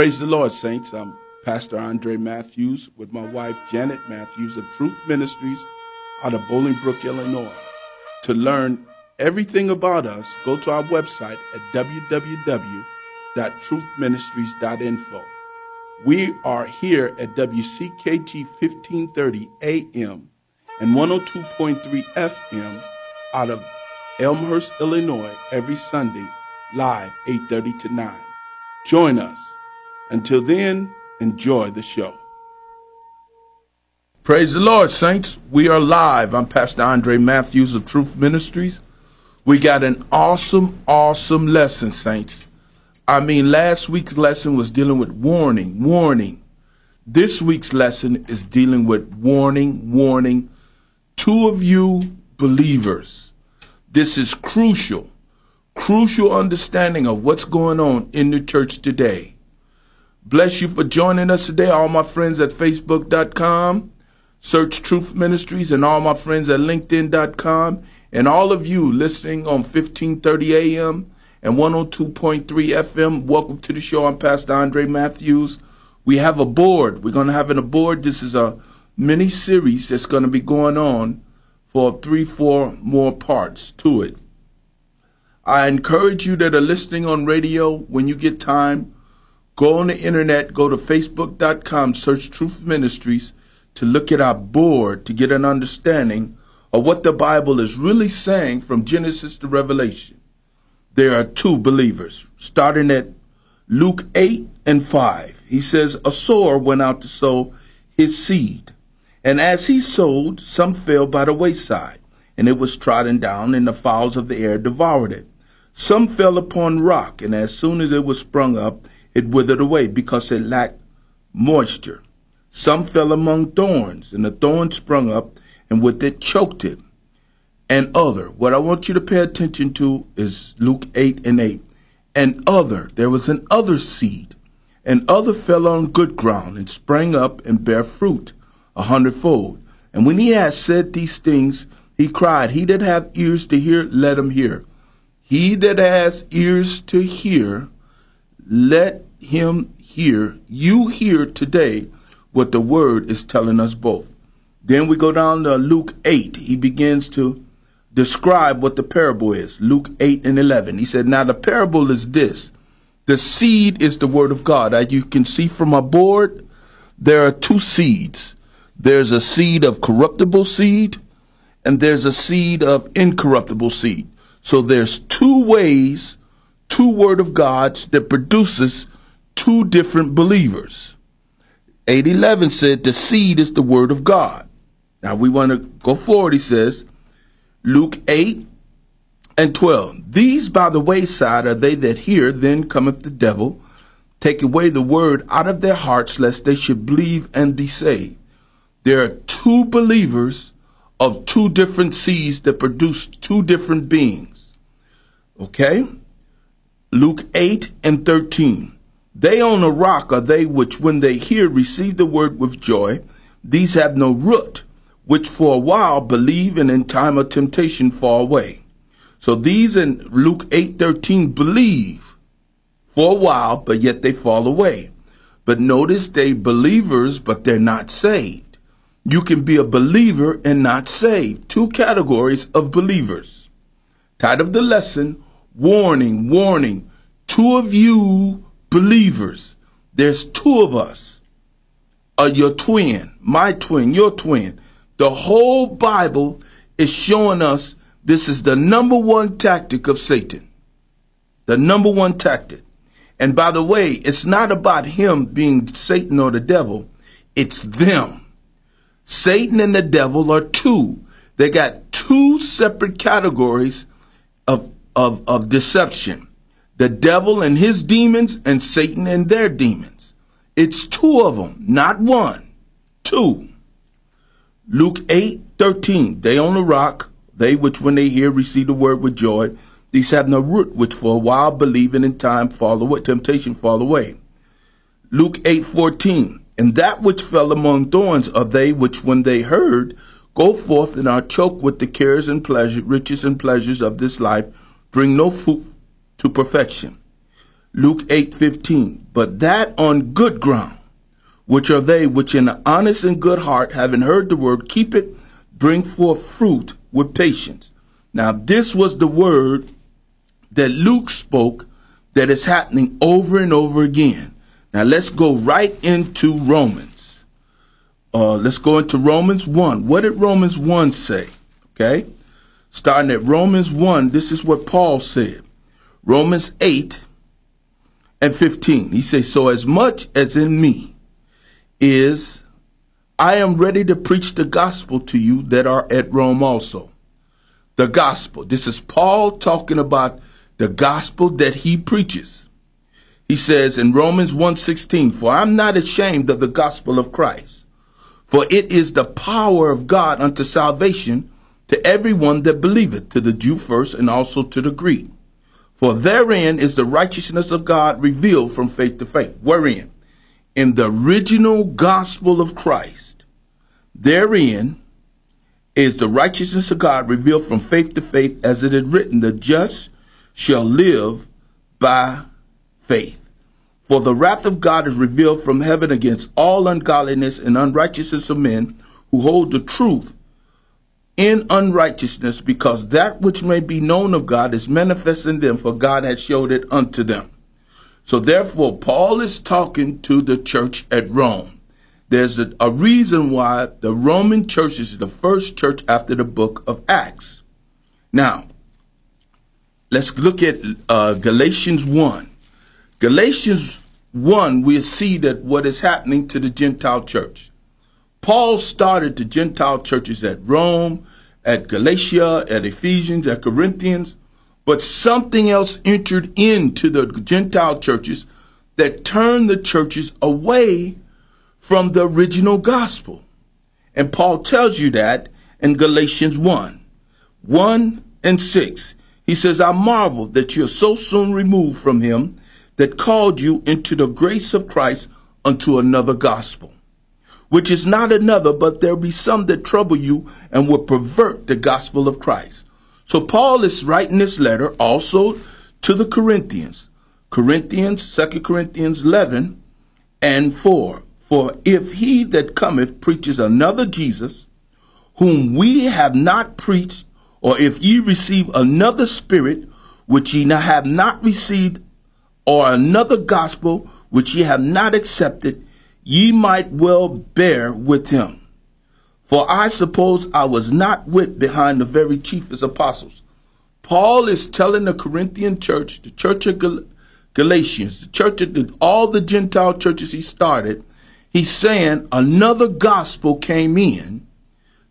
Praise the Lord, saints. I'm Pastor Andre Matthews with my wife Janet Matthews of Truth Ministries out of Bolingbrook, Illinois. To learn everything about us, go to our website at www.truthministries.info. We are here at WCKG 1530 AM and 102.3 FM out of Elmhurst, Illinois, every Sunday, live 8:30 to 9. Join us. Until then, enjoy the show. Praise the Lord, saints. We are live. I'm Pastor Andre Matthews of Truth Ministries. We got an awesome, awesome lesson, saints. I mean, last week's lesson was dealing with warning, warning. This week's lesson is dealing with warning, warning. Two of you believers. This is crucial, crucial understanding of what's going on in the church today. Bless you for joining us today, all my friends at Facebook.com, Search Truth Ministries, and all my friends at LinkedIn.com, and all of you listening on 1530 AM and 102.3 FM. Welcome to the show. I'm Pastor Andre Matthews. We have a board. We're going to have an board. This is a mini series that's going to be going on for three, four more parts to it. I encourage you that are listening on radio when you get time, go on the internet, go to facebook.com, search Truth Ministries to look at our board to get an understanding of what the Bible is really saying from Genesis to Revelation. There are two believers, starting at Luke 8 and 5. He says, A sower went out to sow his seed. And as he sowed, some fell by the wayside, and it was trodden down, and the fowls of the air devoured it. Some fell upon rock, and as soon as it was sprung up, it withered away, because it lacked moisture. Some fell among thorns, and the thorns sprung up, and with it choked it. And other, what I want you to pay attention to is Luke 8 and 8. And other, there was an other seed, and other fell on good ground, and sprang up and bare fruit a hundredfold. And when he had said these things, he cried, He that hath ears to hear, let him hear. He that has ears to hear, let him hear. You hear today what the word is telling us both. Then we go down to Luke 8. He begins to describe what the parable is. Luke 8 and 11. He said, Now the parable is this the seed is the word of God. As you can see from our board, there are two seeds there's a seed of corruptible seed and there's a seed of incorruptible seed. So there's two ways, two word of gods that produces two different believers. 811 said the seed is the word of God. Now we want to go forward, he says, Luke 8 and 12. These by the wayside are they that hear, then cometh the devil, take away the word out of their hearts, lest they should believe and be saved there are two believers of two different seeds that produce two different beings. Okay? Luke 8 and 13. They on a rock are they which, when they hear, receive the word with joy. These have no root, which for a while believe and in time of temptation fall away. So these in Luke 8 13 believe for a while, but yet they fall away. But notice they believers, but they're not saved. You can be a believer and not saved. Two categories of believers. Title of the lesson, warning, warning. Two of you believers. There's two of us. Uh, your twin, my twin, your twin. The whole Bible is showing us this is the number one tactic of Satan. The number one tactic. And by the way, it's not about him being Satan or the devil. It's them. Satan and the devil are two. They got two separate categories of, of, deception. The devil and his demons and Satan and their demons. It's two of them, not one. Two. Luke 8, 13. They on the rock, they which when they hear receive the word with joy. These have no root, which for a while believing in time fall away, temptation fall away. Luke 8, 14. And that which fell among thorns are they which, when they heard, go forth and are choked with the cares and pleasure, riches and pleasures of this life, bring no fruit to perfection. Luke 8 15. But that on good ground, which are they which in an honest and good heart, having heard the word, keep it, bring forth fruit with patience. Now, this was the word that Luke spoke that is happening over and over again. Now, let's go right into Romans. Uh, let's go into Romans 1. What did Romans 1 say? Okay. Starting at Romans 1, this is what Paul said. Romans 8 and 15. He says, So as much as in me is, I am ready to preach the gospel to you that are at Rome also. The gospel. This is Paul talking about the gospel that he preaches. He says in Romans 1:16, "For I'm not ashamed of the gospel of Christ, for it is the power of God unto salvation to everyone that believeth, to the Jew first and also to the Greek. For therein is the righteousness of God revealed from faith to faith. Wherein? In the original gospel of Christ, therein is the righteousness of God revealed from faith to faith, as it is written, the just shall live by faith. For the wrath of God is revealed from heaven against all ungodliness and unrighteousness of men who hold the truth in unrighteousness, because that which may be known of God is manifest in them, for God has showed it unto them. So therefore, Paul is talking to the church at Rome. There's a, a reason why the Roman church is the first church after the book of Acts. Now, let's look at uh, Galatians 1. Galatians 1, we see that what is happening to the Gentile church. Paul started the Gentile churches at Rome, at Galatia, at Ephesians, at Corinthians, but something else entered into the Gentile churches that turned the churches away from the original gospel. And Paul tells you that in Galatians 1 1 and 6. He says, I marvel that you're so soon removed from him that called you into the grace of Christ unto another gospel which is not another, but there be some that trouble you and will pervert the gospel of Christ. So Paul is writing this letter also to the Corinthians. Corinthians, 2 Corinthians 11 and 4. For if he that cometh preaches another Jesus, whom we have not preached, or if ye receive another spirit, which ye have not received, or another gospel, which ye have not accepted, ye might well bear with him. For I suppose I was not with behind the very chiefest apostles. Paul is telling the Corinthian church, the church of Gal- Galatians, the church of the, all the Gentile churches he started, he's saying another gospel came in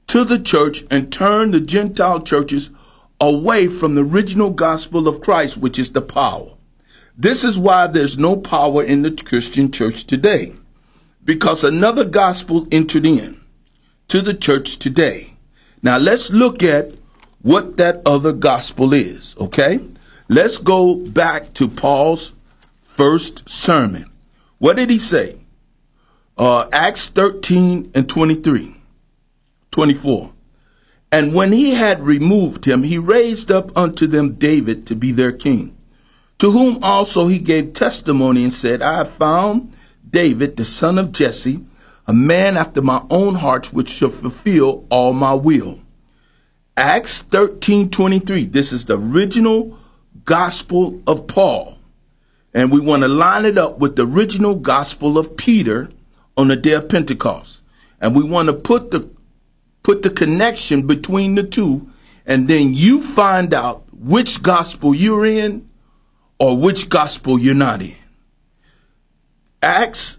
to the church and turned the Gentile churches away from the original gospel of Christ, which is the power. This is why there's no power in the Christian church today because another gospel entered in to the church today. Now let's look at what that other gospel is, okay? Let's go back to Paul's first sermon. What did he say? Uh, Acts 13 and 23, 24. And when he had removed him, he raised up unto them David to be their king, to whom also he gave testimony and said, I have found David, the son of Jesse, a man after my own heart, which shall fulfill all my will. Acts 13 23. This is the original gospel of Paul. And we want to line it up with the original gospel of Peter on the day of Pentecost. And we want to put the put the connection between the two, and then you find out which gospel you're in or which gospel you're not in. Acts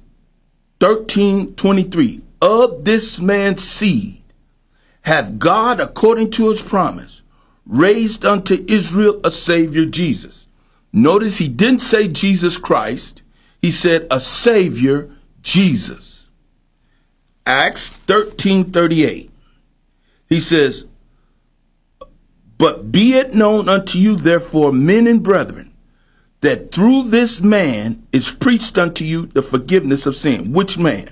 13 23. Of this man's seed hath God, according to his promise, raised unto Israel a Savior, Jesus. Notice he didn't say Jesus Christ, he said a Savior, Jesus. Acts 13 38. He says, But be it known unto you, therefore, men and brethren, that through this man is preached unto you the forgiveness of sin. Which man?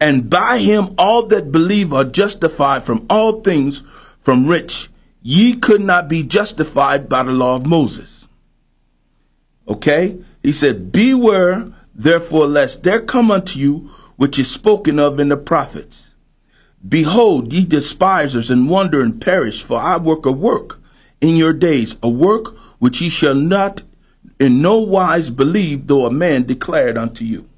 And by him all that believe are justified from all things from which ye could not be justified by the law of Moses. Okay? He said, Beware therefore lest there come unto you which is spoken of in the prophets. Behold, ye despisers, and wonder and perish, for I work a work in your days, a work which ye shall not in no wise believe, though a man declared unto you.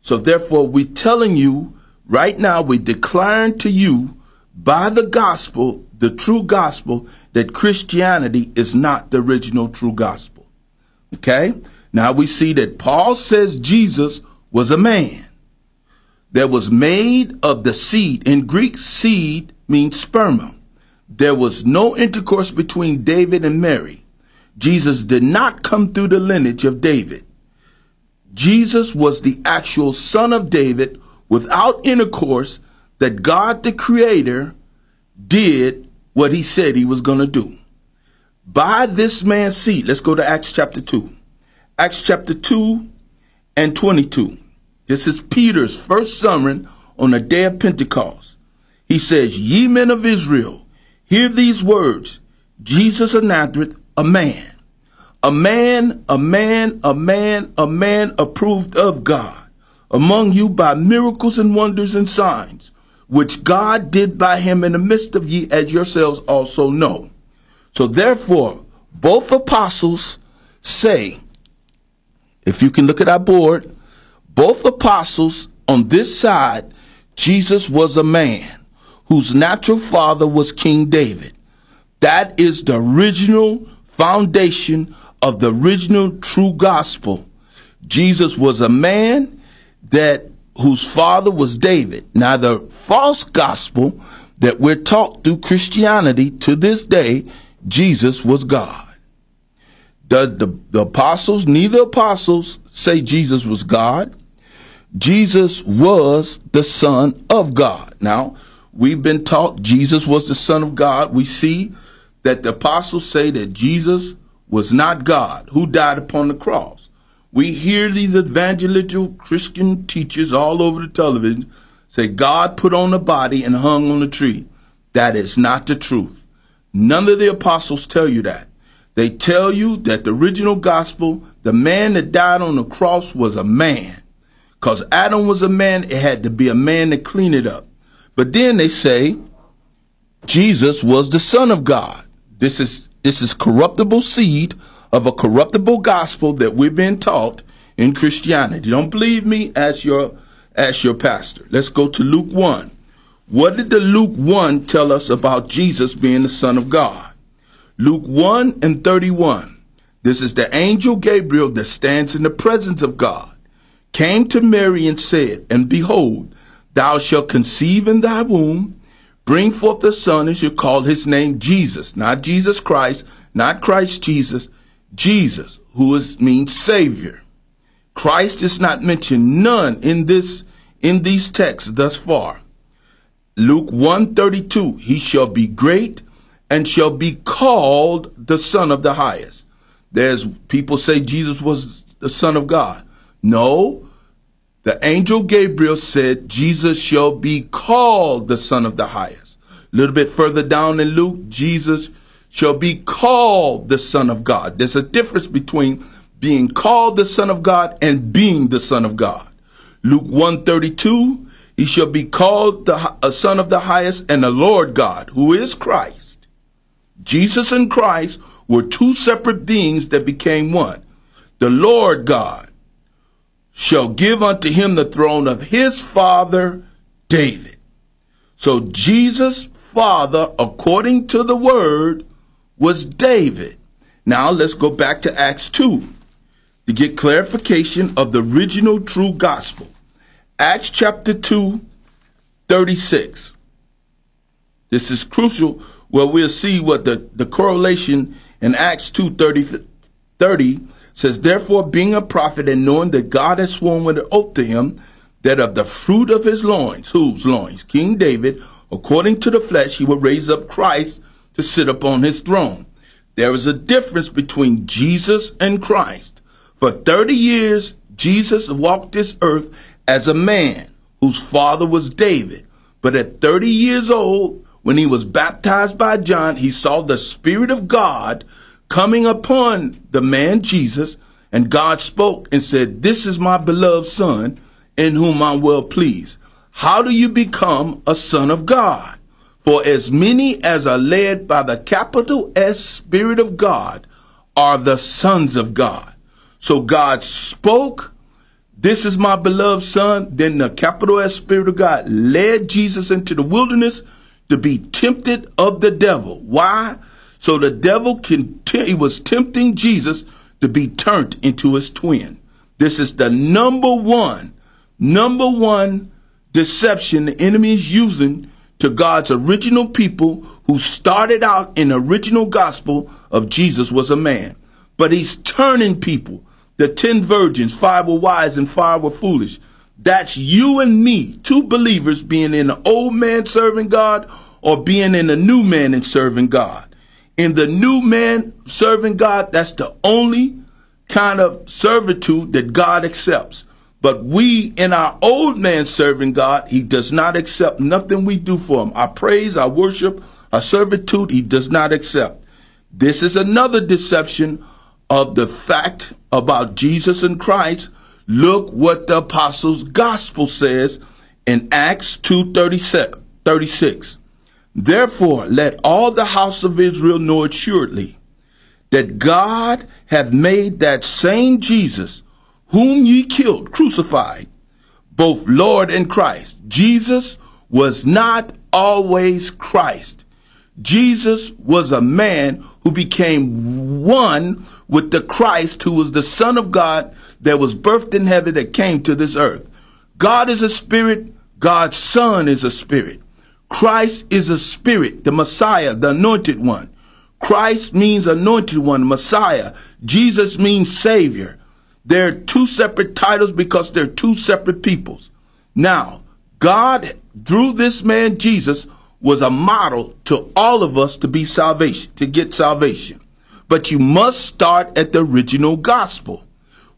So therefore, we telling you right now, we declaring to you by the gospel, the true gospel, that Christianity is not the original true gospel. Okay? Now we see that Paul says Jesus was a man that was made of the seed. In Greek, seed means sperma. There was no intercourse between David and Mary. Jesus did not come through the lineage of David. Jesus was the actual son of David without intercourse that God the Creator did what he said he was going to do. By this man's seed, let's go to Acts chapter 2. Acts chapter 2 and 22. This is Peter's first sermon on the day of Pentecost. He says, Ye men of Israel, hear these words Jesus of Nazareth, a man, a man, a man, a man, a man approved of God among you by miracles and wonders and signs, which God did by him in the midst of ye, as yourselves also know. So therefore, both apostles say, if you can look at our board, both apostles on this side, Jesus was a man whose natural father was King David. That is the original foundation of the original true gospel. Jesus was a man that whose father was David. Now, the false gospel that we're taught through Christianity to this day, Jesus was God. The, the, the apostles, neither apostles say Jesus was God. Jesus was the Son of God. Now, we've been taught Jesus was the Son of God. We see that the apostles say that Jesus was not God who died upon the cross. We hear these evangelical Christian teachers all over the television say God put on a body and hung on a tree. That is not the truth. None of the apostles tell you that. They tell you that the original gospel, the man that died on the cross was a man. Because Adam was a man, it had to be a man to clean it up. But then they say Jesus was the Son of God. This is this is corruptible seed of a corruptible gospel that we've been taught in Christianity. Don't believe me? Ask your ask your pastor. Let's go to Luke 1. What did the Luke 1 tell us about Jesus being the Son of God? Luke 1 and 31. This is the angel Gabriel that stands in the presence of God, came to Mary and said, And behold, thou shalt conceive in thy womb, bring forth a son, and shall call his name Jesus, not Jesus Christ, not Christ Jesus, Jesus, who is means Savior. Christ is not mentioned none in this in these texts thus far. Luke 132, he shall be great and shall be called the Son of the Highest. There's people say Jesus was the Son of God. No, the angel Gabriel said Jesus shall be called the Son of the Highest. A little bit further down in Luke, Jesus shall be called the Son of God. There's a difference between being called the Son of God and being the Son of God. Luke 132, he shall be called the a Son of the highest and the Lord God, who is Christ. Jesus and Christ were two separate beings that became one. The Lord God shall give unto him the throne of his father David. So Jesus' father, according to the word, was David. Now let's go back to Acts 2 to get clarification of the original true gospel. Acts chapter 2, 36. This is crucial where we'll see what the, the correlation in Acts 2, 30, 30 says, Therefore, being a prophet and knowing that God has sworn with an oath to him, that of the fruit of his loins, whose loins? King David, according to the flesh, he will raise up Christ to sit upon his throne. There is a difference between Jesus and Christ. For 30 years, Jesus walked this earth as a man whose father was David. But at 30 years old, when he was baptized by John, he saw the Spirit of God coming upon the man Jesus, and God spoke and said, This is my beloved Son, in whom I'm well pleased. How do you become a son of God? For as many as are led by the capital S Spirit of God are the sons of God. So God spoke, This is my beloved Son. Then the capital S Spirit of God led Jesus into the wilderness to be tempted of the devil. Why? So the devil can, he was tempting Jesus to be turned into his twin. This is the number one, number one deception the enemy is using to God's original people who started out in the original gospel of Jesus was a man. But he's turning people. The ten virgins, five were wise and five were foolish. That's you and me, two believers being in the old man serving God or being in the new man and serving God. In the new man serving God, that's the only kind of servitude that God accepts. But we, in our old man serving God, he does not accept nothing we do for him. Our praise, our worship, our servitude, he does not accept. This is another deception of the fact about Jesus and Christ. Look what the apostles' gospel says in Acts 2 36. Therefore, let all the house of Israel know assuredly that God hath made that same Jesus whom ye killed, crucified, both Lord and Christ. Jesus was not always Christ. Jesus was a man who became one with the Christ who was the Son of God that was birthed in heaven that came to this earth. God is a spirit. God's Son is a spirit. Christ is a spirit, the Messiah, the anointed one. Christ means anointed one, Messiah. Jesus means Savior. They're two separate titles because they're two separate peoples. Now, God, through this man Jesus, was a model to all of us to be salvation, to get salvation. But you must start at the original gospel.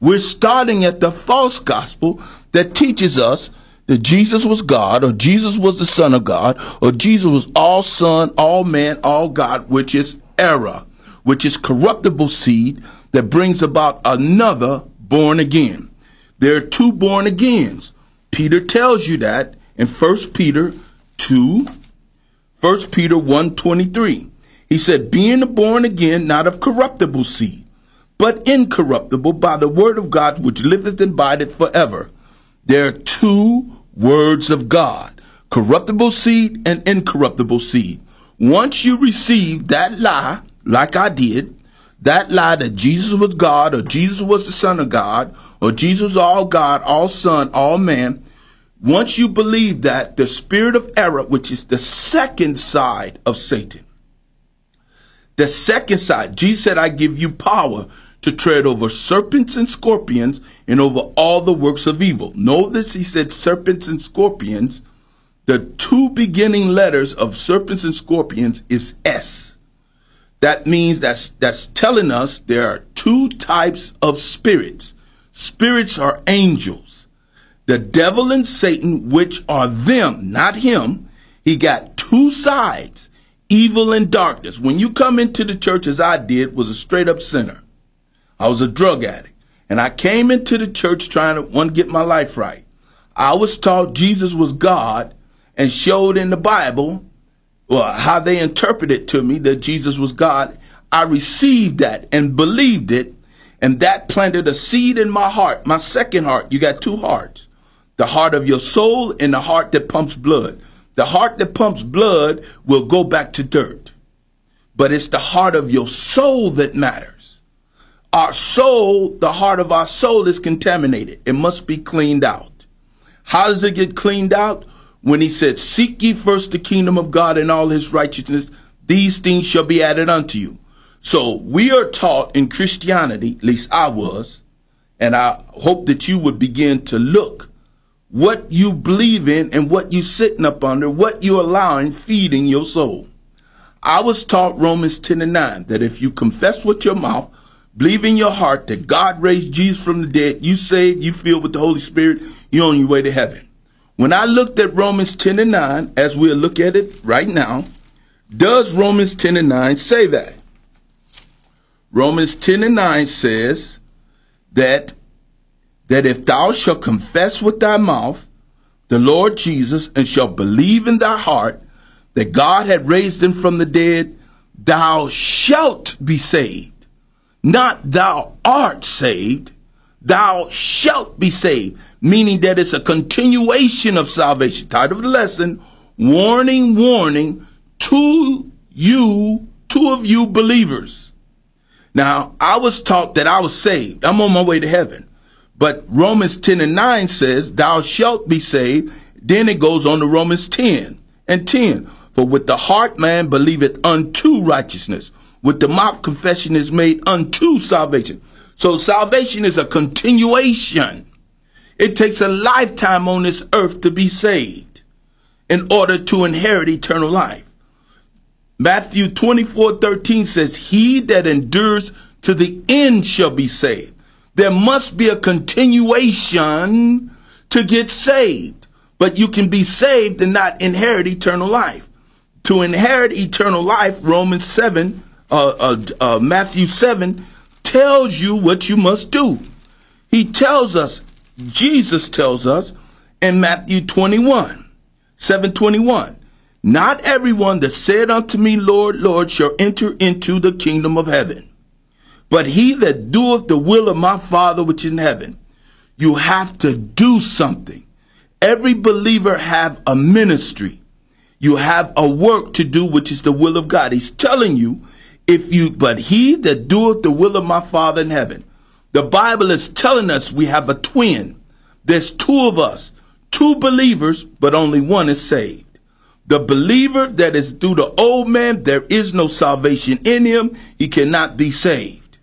We're starting at the false gospel that teaches us that Jesus was God, or Jesus was the Son of God, or Jesus was all Son, all man, all God, which is error, which is corruptible seed that brings about another born again. There are two born agains. Peter tells you that in 1 Peter 2, 1 Peter 1.23. He said, being born again, not of corruptible seed, but incorruptible by the word of God which liveth and abideth forever. There are two words of God, corruptible seed and incorruptible seed. Once you receive that lie, like I did, that lie that Jesus was God or Jesus was the Son of God or Jesus all God, all Son, all man, once you believe that, the spirit of error, which is the second side of Satan, the second side, Jesus said, I give you power to tread over serpents and scorpions and over all the works of evil. Notice he said serpents and scorpions. The two beginning letters of serpents and scorpions is S. That means that's, that's telling us there are two types of spirits. Spirits are angels. The devil and Satan, which are them, not him. He got two sides, evil and darkness. When you come into the church as I did, was a straight up sinner. I was a drug addict. And I came into the church trying to one get my life right. I was taught Jesus was God and showed in the Bible well, how they interpreted to me that Jesus was God, I received that and believed it. And that planted a seed in my heart, my second heart. You got two hearts the heart of your soul and the heart that pumps blood. The heart that pumps blood will go back to dirt, but it's the heart of your soul that matters. Our soul, the heart of our soul is contaminated. It must be cleaned out. How does it get cleaned out? When he said, Seek ye first the kingdom of God and all his righteousness, these things shall be added unto you. So we are taught in Christianity, at least I was, and I hope that you would begin to look what you believe in and what you're sitting up under, what you're allowing feeding your soul. I was taught Romans 10 and 9 that if you confess with your mouth, believe in your heart that God raised Jesus from the dead, you saved, you filled with the Holy Spirit, you're on your way to heaven. When I looked at Romans 10 and 9, as we'll look at it right now, does Romans 10 and 9 say that? Romans 10 and 9 says that that if thou shalt confess with thy mouth the Lord Jesus and shalt believe in thy heart that God had raised him from the dead, thou shalt be saved. Not thou art saved, thou shalt be saved, meaning that it's a continuation of salvation. Title of the lesson, warning, warning to you, two of you believers. Now, I was taught that I was saved. I'm on my way to heaven. But Romans 10 and 9 says, Thou shalt be saved. Then it goes on to Romans 10 and 10. For with the heart man believeth unto righteousness, with the mouth confession is made unto salvation. So salvation is a continuation. It takes a lifetime on this earth to be saved in order to inherit eternal life. Matthew 24 13 says, He that endures to the end shall be saved there must be a continuation to get saved. But you can be saved and not inherit eternal life. To inherit eternal life, Romans 7, uh, uh, uh, Matthew 7 tells you what you must do. He tells us, Jesus tells us in Matthew 21, 721, not everyone that said unto me, Lord, Lord, shall enter into the kingdom of heaven but he that doeth the will of my Father which is in heaven. You have to do something. Every believer have a ministry. You have a work to do, which is the will of God. He's telling you, if you, but he that doeth the will of my Father in heaven. The Bible is telling us we have a twin. There's two of us, two believers, but only one is saved. The believer that is through the old man, there is no salvation in him. He cannot be saved.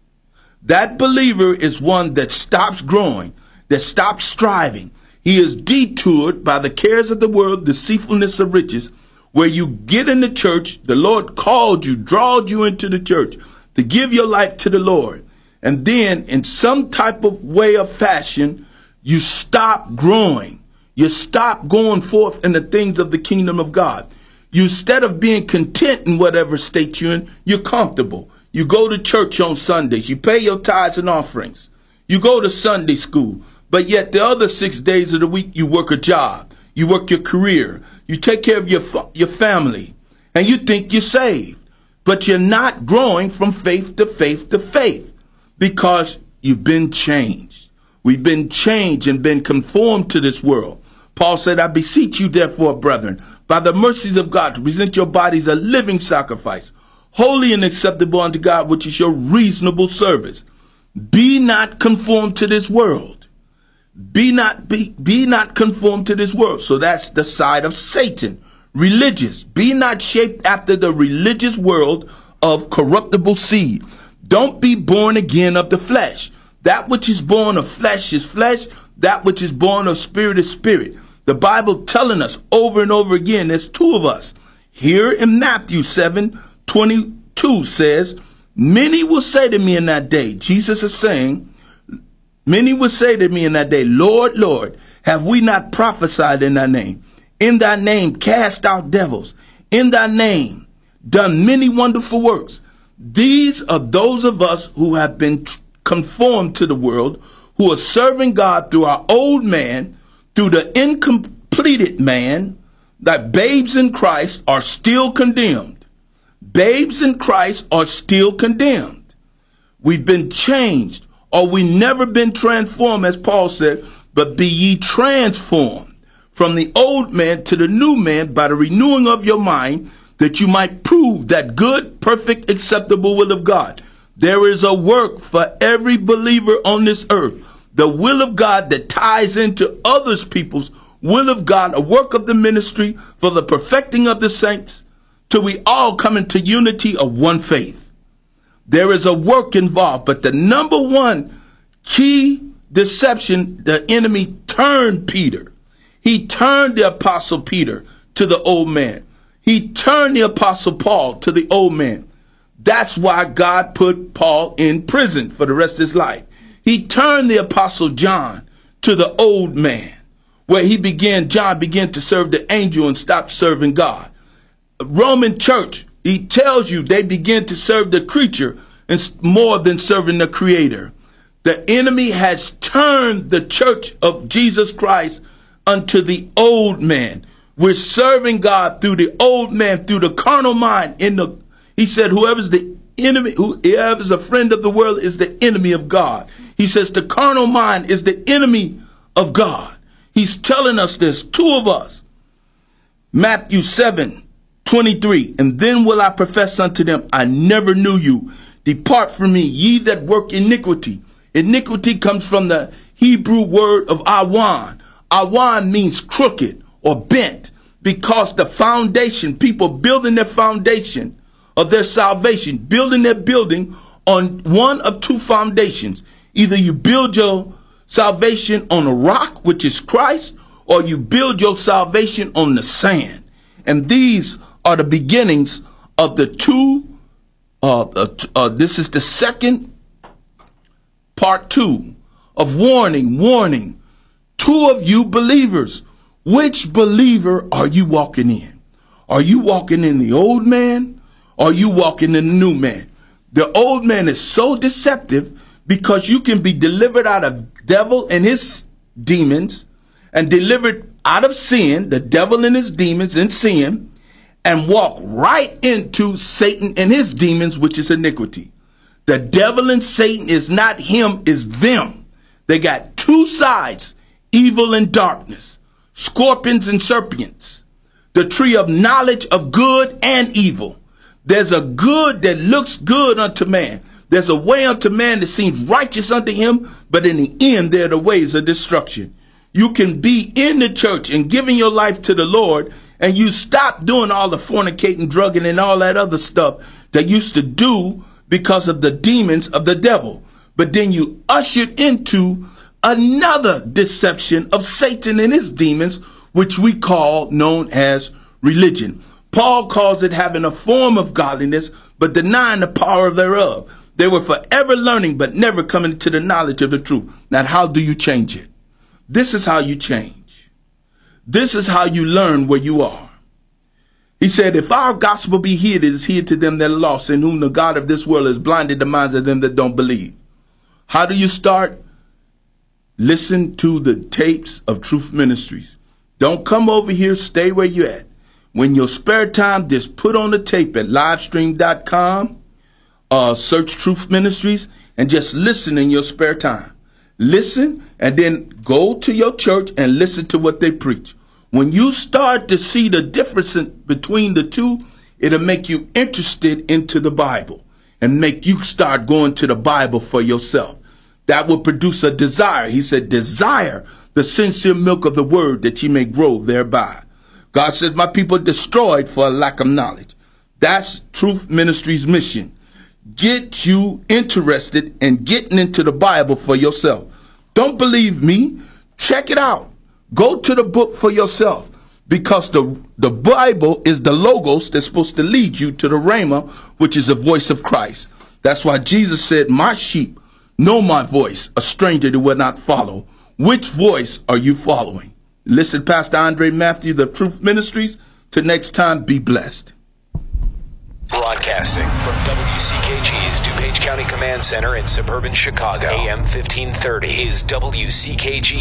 That believer is one that stops growing, that stops striving. He is detoured by the cares of the world, deceitfulness of riches. Where you get in the church, the Lord called you, drawed you into the church to give your life to the Lord. And then, in some type of way of fashion, you stop growing. You stop going forth in the things of the kingdom of God. You, instead of being content in whatever state you're in, you're comfortable. You go to church on Sundays. You pay your tithes and offerings. You go to Sunday school. But yet the other six days of the week, you work a job. You work your career. You take care of your, your family. And you think you're saved. But you're not growing from faith to faith to faith because you've been changed. We've been changed and been conformed to this world. Paul said, I beseech you, therefore, brethren, by the mercies of God, to present your bodies a living sacrifice, holy and acceptable unto God, which is your reasonable service. Be not conformed to this world. Be not be, be not conformed to this world. So that's the side of Satan. Religious. Be not shaped after the religious world of corruptible seed. Don't be born again of the flesh. That which is born of flesh is flesh. That which is born of spirit is spirit. The Bible telling us over and over again, there's two of us. Here in Matthew 7, 22 says, Many will say to me in that day, Jesus is saying, Many will say to me in that day, Lord, Lord, have we not prophesied in thy name? In thy name cast out devils. In thy name done many wonderful works. These are those of us who have been conformed to the world, who are serving God through our old man, through the incompleted man, that babes in Christ are still condemned babes in Christ are still condemned. We've been changed, or we never been transformed, as Paul said, but be ye transformed from the old man to the new man by the renewing of your mind, that you might prove that good, perfect, acceptable will of God. There is a work for every believer on this earth. The will of God that ties into others people's will of God, a work of the ministry for the perfecting of the saints till we all come into unity of one faith. There is a work involved, but the number one key deception, the enemy turned Peter. He turned the apostle Peter to the old man. He turned the apostle Paul to the old man. That's why God put Paul in prison for the rest of his life. He turned the apostle John to the old man, where he began, John began to serve the angel and stopped serving God. Roman church, he tells you they begin to serve the creature and more than serving the Creator. The enemy has turned the church of Jesus Christ unto the old man. We're serving God through the old man, through the carnal mind. In the, he said, whoever's the enemy, whoever's a friend of the world is the enemy of God. He says the carnal mind is the enemy of God. He's telling us this, two of us. Matthew 7, 23. And then will I profess unto them, I never knew you. Depart from me, ye that work iniquity. Iniquity comes from the Hebrew word of awan. Awan means crooked or bent because the foundation, people building their foundation of their salvation, building their building on one of two foundations. Either you build your salvation on a rock, which is Christ, or you build your salvation on the sand. And these are the beginnings of the two. Uh, uh, uh, this is the second part two of warning, warning. Two of you believers which believer are you walking in? Are you walking in the old man? Or are you walking in the new man? The old man is so deceptive because you can be delivered out of devil and his demons and delivered out of sin, the devil and his demons and sin, and walk right into Satan and his demons, which is iniquity. The devil and Satan is not him, is them. They got two sides, evil and darkness scorpions and serpents, the tree of knowledge of good and evil. There's a good that looks good unto man. There's a way unto man that seems righteous unto him, but in the end, there are the ways of destruction. You can be in the church and giving your life to the Lord, and you stop doing all the fornicating, drugging, and all that other stuff that used to do because of the demons of the devil. But then you ushered into another deception of Satan and his demons, which we call known as religion. Paul calls it having a form of godliness, but denying the power thereof. They were forever learning, but never coming to the knowledge of the truth. Now, how do you change it? This is how you change. This is how you learn where you are. He said, if our gospel be hid, it is hid to them that are lost, in whom the God of this world has blinded the minds of them that don't believe. How do you start? Listen to the tapes of Truth Ministries. Don't come over here, stay where you're at. When your spare time, just put on the tape at livestream.com, uh, search Truth Ministries, and just listen in your spare time. Listen, and then go to your church and listen to what they preach. When you start to see the difference between the two, it'll make you interested into the Bible and make you start going to the Bible for yourself that will produce a desire. He said, desire the sincere milk of the word that ye may grow thereby. God says, my people destroyed for a lack of knowledge. That's Truth Ministry's mission. Get you interested in getting into the Bible for yourself. Don't believe me? Check it out. Go to the book for yourself because the, the Bible is the logos that's supposed to lead you to the Rhema, which is the voice of Christ. That's why Jesus said, my sheep Know my voice, a stranger that will not follow. Which voice are you following? Listen, Pastor Andre Matthew, the Truth Ministries. Till next time, be blessed. Broadcasting from WCKG's DuPage County Command Center in suburban Chicago, AM 1530 is WCKG